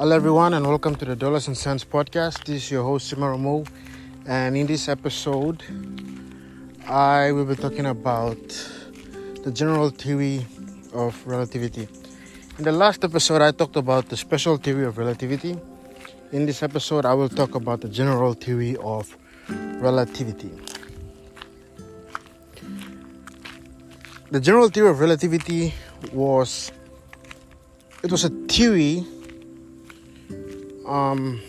Hello, everyone, and welcome to the Dollars and Cents podcast. This is your host, Sima Ramo, and in this episode, I will be talking about the general theory of relativity. In the last episode, I talked about the special theory of relativity. In this episode, I will talk about the general theory of relativity. The general theory of relativity was it was a theory um,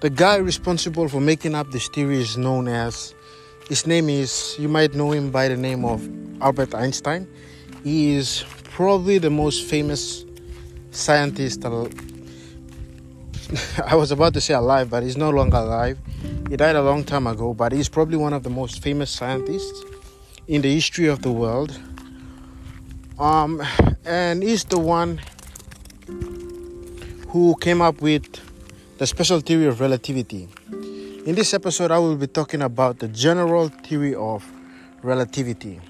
the guy responsible for making up this theory is known as his name is you might know him by the name of albert einstein. He is probably the most famous scientist i was about to say alive but he's no longer alive. He died a long time ago but he's probably one of the most famous scientists in the history of the world. Um, and he's the one who came up with the special theory of relativity. In this episode, I will be talking about the general theory of relativity.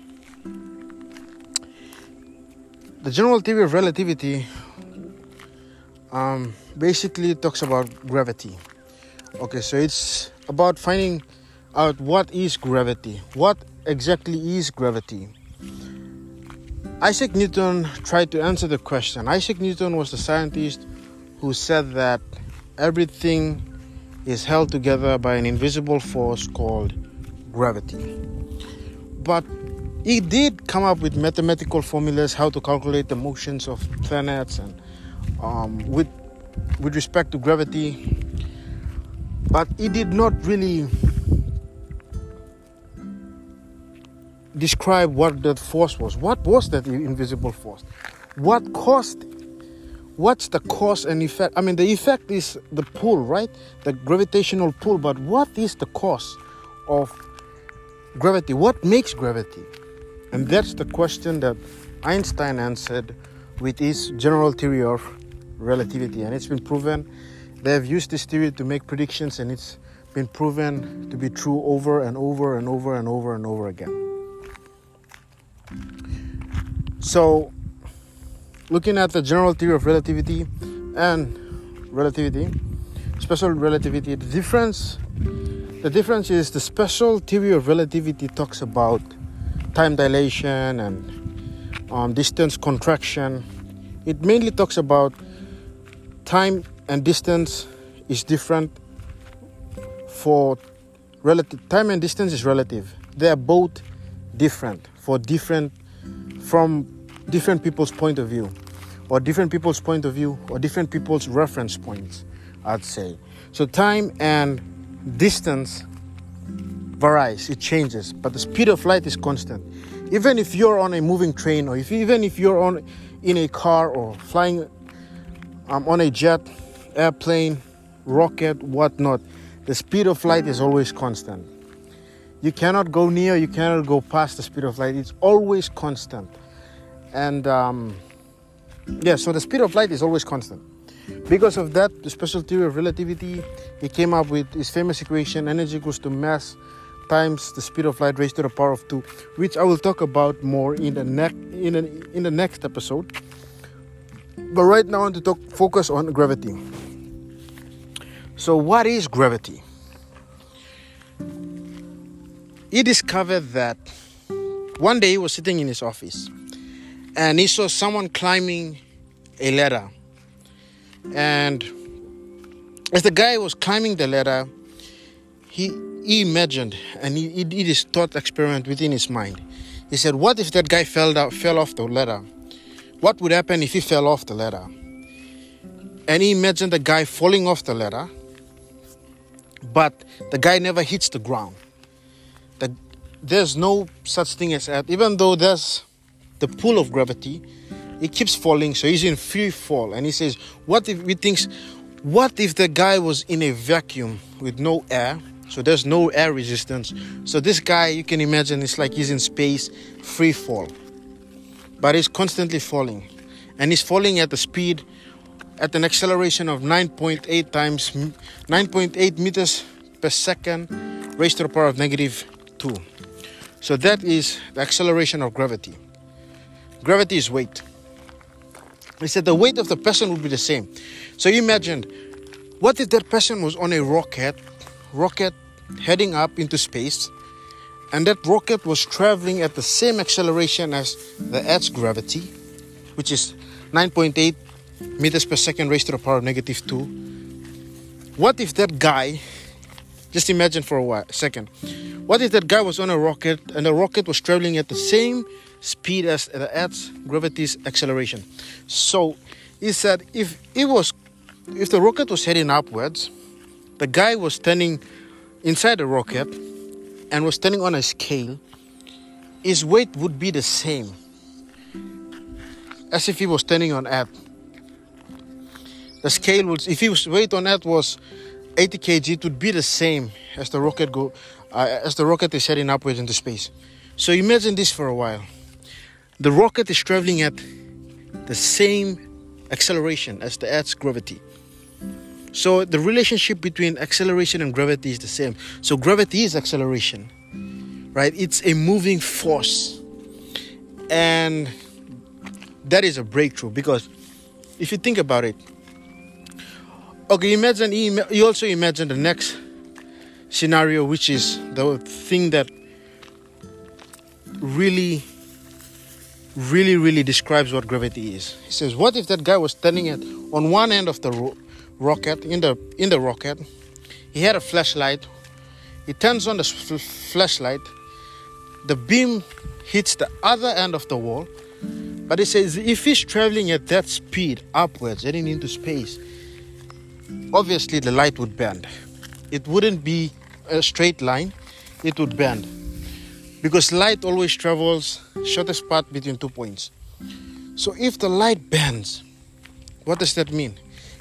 The general theory of relativity um, basically talks about gravity. Okay, so it's about finding out what is gravity. What exactly is gravity? Isaac Newton tried to answer the question. Isaac Newton was the scientist who said that everything is held together by an invisible force called gravity. But he did come up with mathematical formulas how to calculate the motions of planets and um, with with respect to gravity. But he did not really describe what that force was. What was that invisible force? What caused what's the cause and effect? I mean, the effect is the pull, right? The gravitational pull, but what is the cause of gravity? What makes gravity? And that's the question that Einstein answered with his general theory of relativity. And it's been proven, they have used this theory to make predictions, and it's been proven to be true over and over and over and over and over again. So, looking at the general theory of relativity and relativity, special relativity, the difference the difference is the special theory of relativity talks about time dilation and um, distance contraction. It mainly talks about time and distance is different for relative time and distance is relative. They are both different for different from different people's point of view or different people's point of view or different people's reference points i'd say. So time and distance varies it changes but the speed of light is constant. Even if you're on a moving train or if even if you're on in a car or flying um, on a jet airplane rocket whatnot the speed of light is always constant. You cannot go near you cannot go past the speed of light it's always constant and um, yeah so the speed of light is always constant. Because of that the special theory of relativity he came up with his famous equation energy equals to mass times the speed of light raised to the power of 2 which i will talk about more in the next in, in the next episode. But right now i want to talk focus on gravity. So what is gravity? He discovered that one day he was sitting in his office and he saw someone climbing a ladder. And as the guy was climbing the ladder, he, he imagined and he, he did his thought experiment within his mind. He said, What if that guy fell, down, fell off the ladder? What would happen if he fell off the ladder? And he imagined the guy falling off the ladder, but the guy never hits the ground. The, there's no such thing as that, even though there's the pull of gravity, he keeps falling, so he's in free fall. And he says, What if he thinks, what if the guy was in a vacuum with no air? So there's no air resistance. So this guy, you can imagine, it's like he's in space, free fall. But he's constantly falling. And he's falling at the speed, at an acceleration of 9.8 times, 9.8 meters per second, raised to the power of negative 2. So that is the acceleration of gravity. Gravity is weight. He said the weight of the person would be the same. So you imagine, what if that person was on a rocket, rocket heading up into space, and that rocket was traveling at the same acceleration as the Earth's gravity, which is 9.8 meters per second raised to the power of negative 2. What if that guy, just imagine for a while, second, what if that guy was on a rocket and the rocket was traveling at the same speed as the Earth's gravity's acceleration? So he said if it was if the rocket was heading upwards, the guy was standing inside the rocket and was standing on a scale, his weight would be the same as if he was standing on Earth. The scale would, if his weight on Earth was 80 kg, it would be the same as the rocket go, uh, as the rocket is heading upwards into space. So imagine this for a while. The rocket is traveling at the same acceleration as the Earth's gravity. So the relationship between acceleration and gravity is the same. So gravity is acceleration, right? It's a moving force. And that is a breakthrough because if you think about it, okay, imagine, you also imagine the next scenario, which is the thing that really, really, really describes what gravity is. He says, What if that guy was standing at on one end of the ro- rocket, in the, in the rocket, he had a flashlight, he turns on the flashlight, the beam hits the other end of the wall. But he says if he's traveling at that speed upwards, heading into space, obviously the light would bend. It wouldn't be a straight line, it would bend. Because light always travels shortest path between two points. So if the light bends, what does that mean?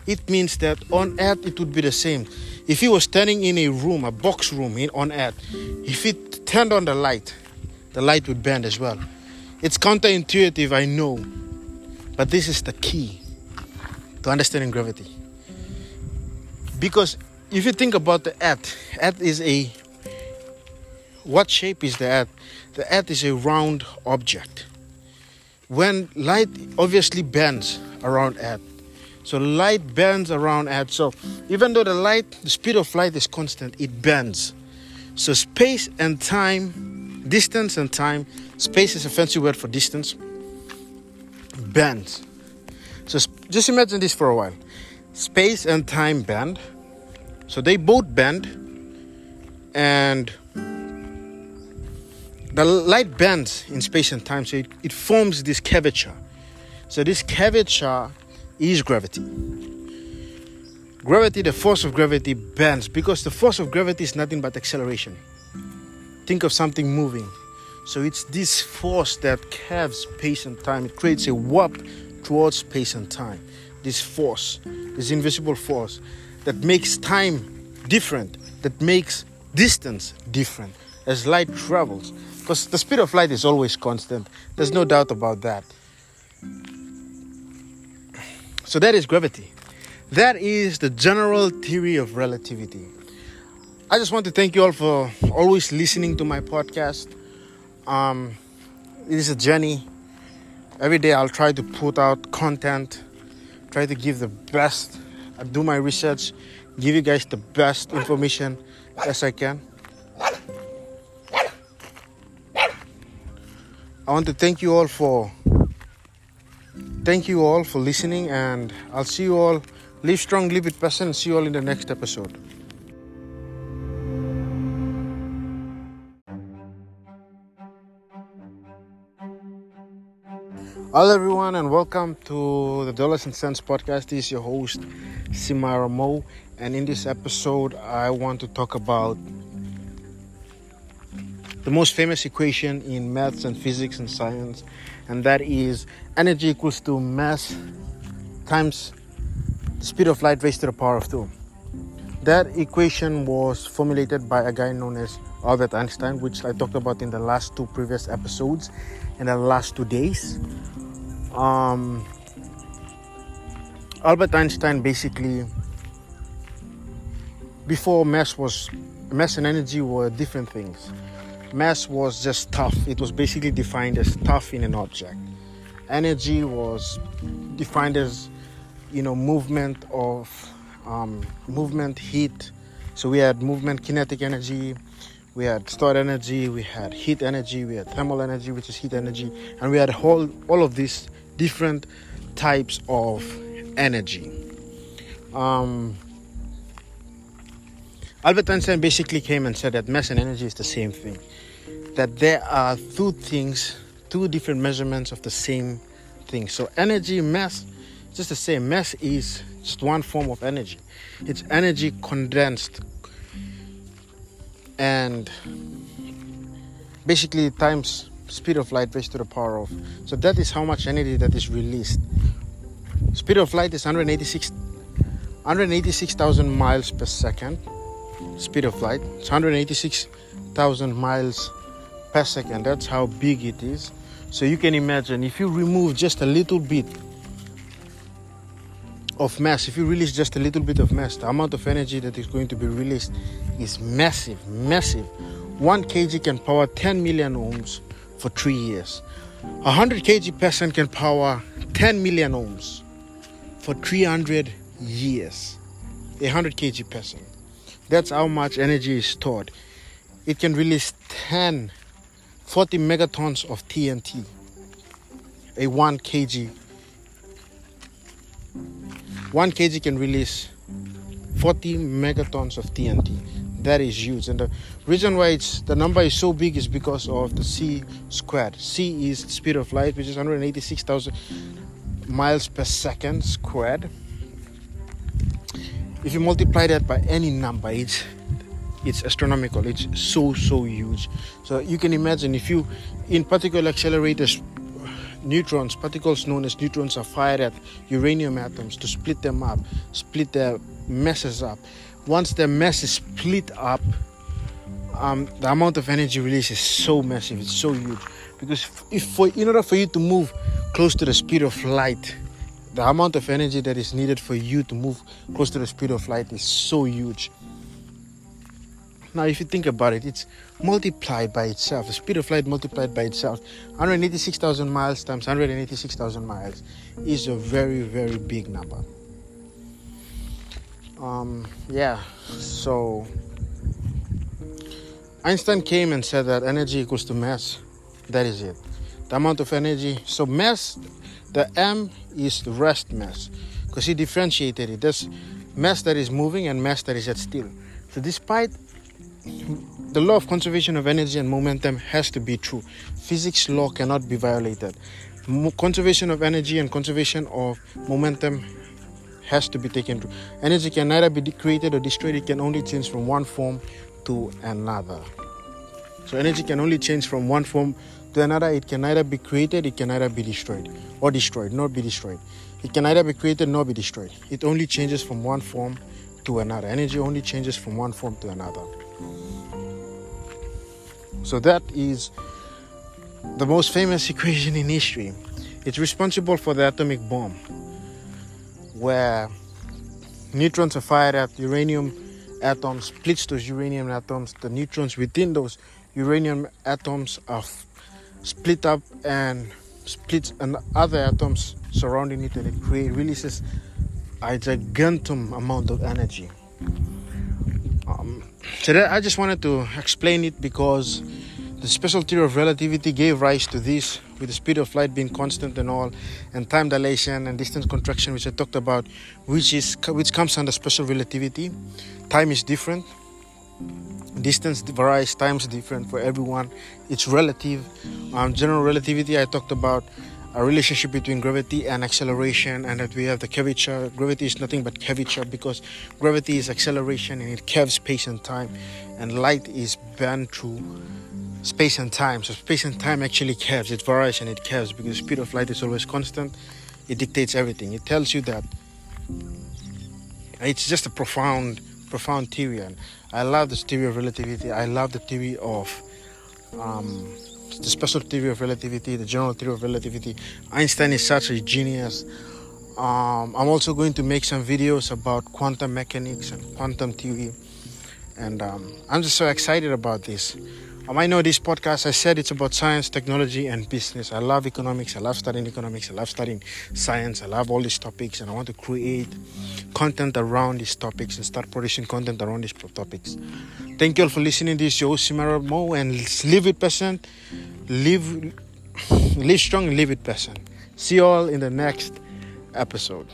It means that on earth it would be the same. If he was standing in a room, a box room in, on earth, if he turned on the light, the light would bend as well. It's counterintuitive, I know, but this is the key to understanding gravity. Because if you think about the earth, earth is a what shape is the earth? The earth is a round object. When light obviously bends around earth, so light bends around earth. So even though the light, the speed of light is constant, it bends. So space and time, distance and time, space is a fancy word for distance, bends. So just imagine this for a while. Space and time bend so they both bend, and the light bends in space and time, so it, it forms this curvature. So this curvature is gravity. Gravity, the force of gravity bends because the force of gravity is nothing but acceleration. Think of something moving. So it's this force that curves space and time. It creates a warp towards space and time. This force, this invisible force that makes time different, that makes distance different as light travels. Because the speed of light is always constant, there's no doubt about that. So, that is gravity. That is the general theory of relativity. I just want to thank you all for always listening to my podcast. Um, it is a journey. Every day I'll try to put out content, try to give the best I do my research, give you guys the best information as I can. I want to thank you all for thank you all for listening and I'll see you all live strong live with passion and see you all in the next episode Hello, everyone, and welcome to the Dollars and Cents podcast. This is your host, Simara Mo, and in this episode, I want to talk about the most famous equation in maths and physics and science, and that is energy equals to mass times the speed of light raised to the power of 2. That equation was formulated by a guy known as Albert Einstein, which I talked about in the last two previous episodes in the last two days um, Albert Einstein basically before mass was mass and energy were different things. Mass was just stuff. It was basically defined as stuff in an object. energy was defined as you know movement of um, movement heat so we had movement kinetic energy we had stored energy we had heat energy we had thermal energy which is heat energy and we had whole all of these different types of energy um, albert einstein basically came and said that mass and energy is the same thing. That there are two things two different measurements of the same thing. So energy mass just the same. Mass is just one form of energy. It's energy condensed. And basically times speed of light raised to the power of. So that is how much energy that is released. Speed of light is 186 186,000 miles per second speed of light it's 186,000 miles per second that's how big it is so you can imagine if you remove just a little bit of mass, if you release just a little bit of mass, the amount of energy that is going to be released is massive, massive. 1 kg can power 10 million ohms for 3 years. A 100 kg person can power 10 million ohms for 300 years. A 100 kg person. That's how much energy is stored. It can release 10, 40 megatons of TNT. A 1 kg 1 kg can release 40 megatons of TNT. That is huge. And the reason why it's the number is so big is because of the c squared. c is speed of light, which is 186,000 miles per second squared. If you multiply that by any number, it's it's astronomical. It's so so huge. So you can imagine if you in particle accelerators neutrons, particles known as neutrons, are fired at uranium atoms to split them up, split their masses up. Once their mass is split up, um, the amount of energy released is so massive, it's so huge. Because if for in order for you to move close to the speed of light, the amount of energy that is needed for you to move close to the speed of light is so huge. Now, if you think about it, it's multiplied by itself. The speed of light multiplied by itself. 186,000 miles times 186,000 miles is a very, very big number. Um, yeah, so Einstein came and said that energy equals to mass. That is it. The amount of energy. So, mass, the M is the rest mass because he differentiated it. There's mass that is moving and mass that is at still. So, despite the law of conservation of energy and momentum has to be true. Physics law cannot be violated. Conservation of energy and conservation of momentum has to be taken true. Energy can neither be created or destroyed, it can only change from one form to another. So, energy can only change from one form to another. It can neither be created, it can neither be destroyed, or destroyed, not be destroyed. It can neither be created nor be destroyed. It only changes from one form to another. Energy only changes from one form to another. So that is the most famous equation in history. It's responsible for the atomic bomb, where neutrons are fired at uranium atoms, splits those uranium atoms. The neutrons within those uranium atoms are split up and splits and other atoms surrounding it, and it create, releases a gigantum amount of energy. Um, that, I just wanted to explain it because the special theory of relativity gave rise to this, with the speed of light being constant and all, and time dilation and distance contraction, which I talked about, which is which comes under special relativity. Time is different, distance varies, time is different for everyone. It's relative. Um, general relativity, I talked about a relationship between gravity and acceleration and that we have the curvature. Gravity is nothing but curvature because gravity is acceleration and it curves space and time and light is bent through space and time. So space and time actually curves. It varies and it curves because the speed of light is always constant. It dictates everything. It tells you that it's just a profound profound theory and i love this theory of relativity i love the theory of um, the special theory of relativity, the general theory of relativity. Einstein is such a genius. Um, I'm also going to make some videos about quantum mechanics and quantum theory, and um, I'm just so excited about this. Um, I might know this podcast. I said it's about science, technology, and business. I love economics. I love studying economics. I love studying science. I love all these topics, and I want to create content around these topics and start producing content around these topics. Thank you all for listening. This is your Mo, and live with passion, live, live strong, live with passion. See you all in the next episode.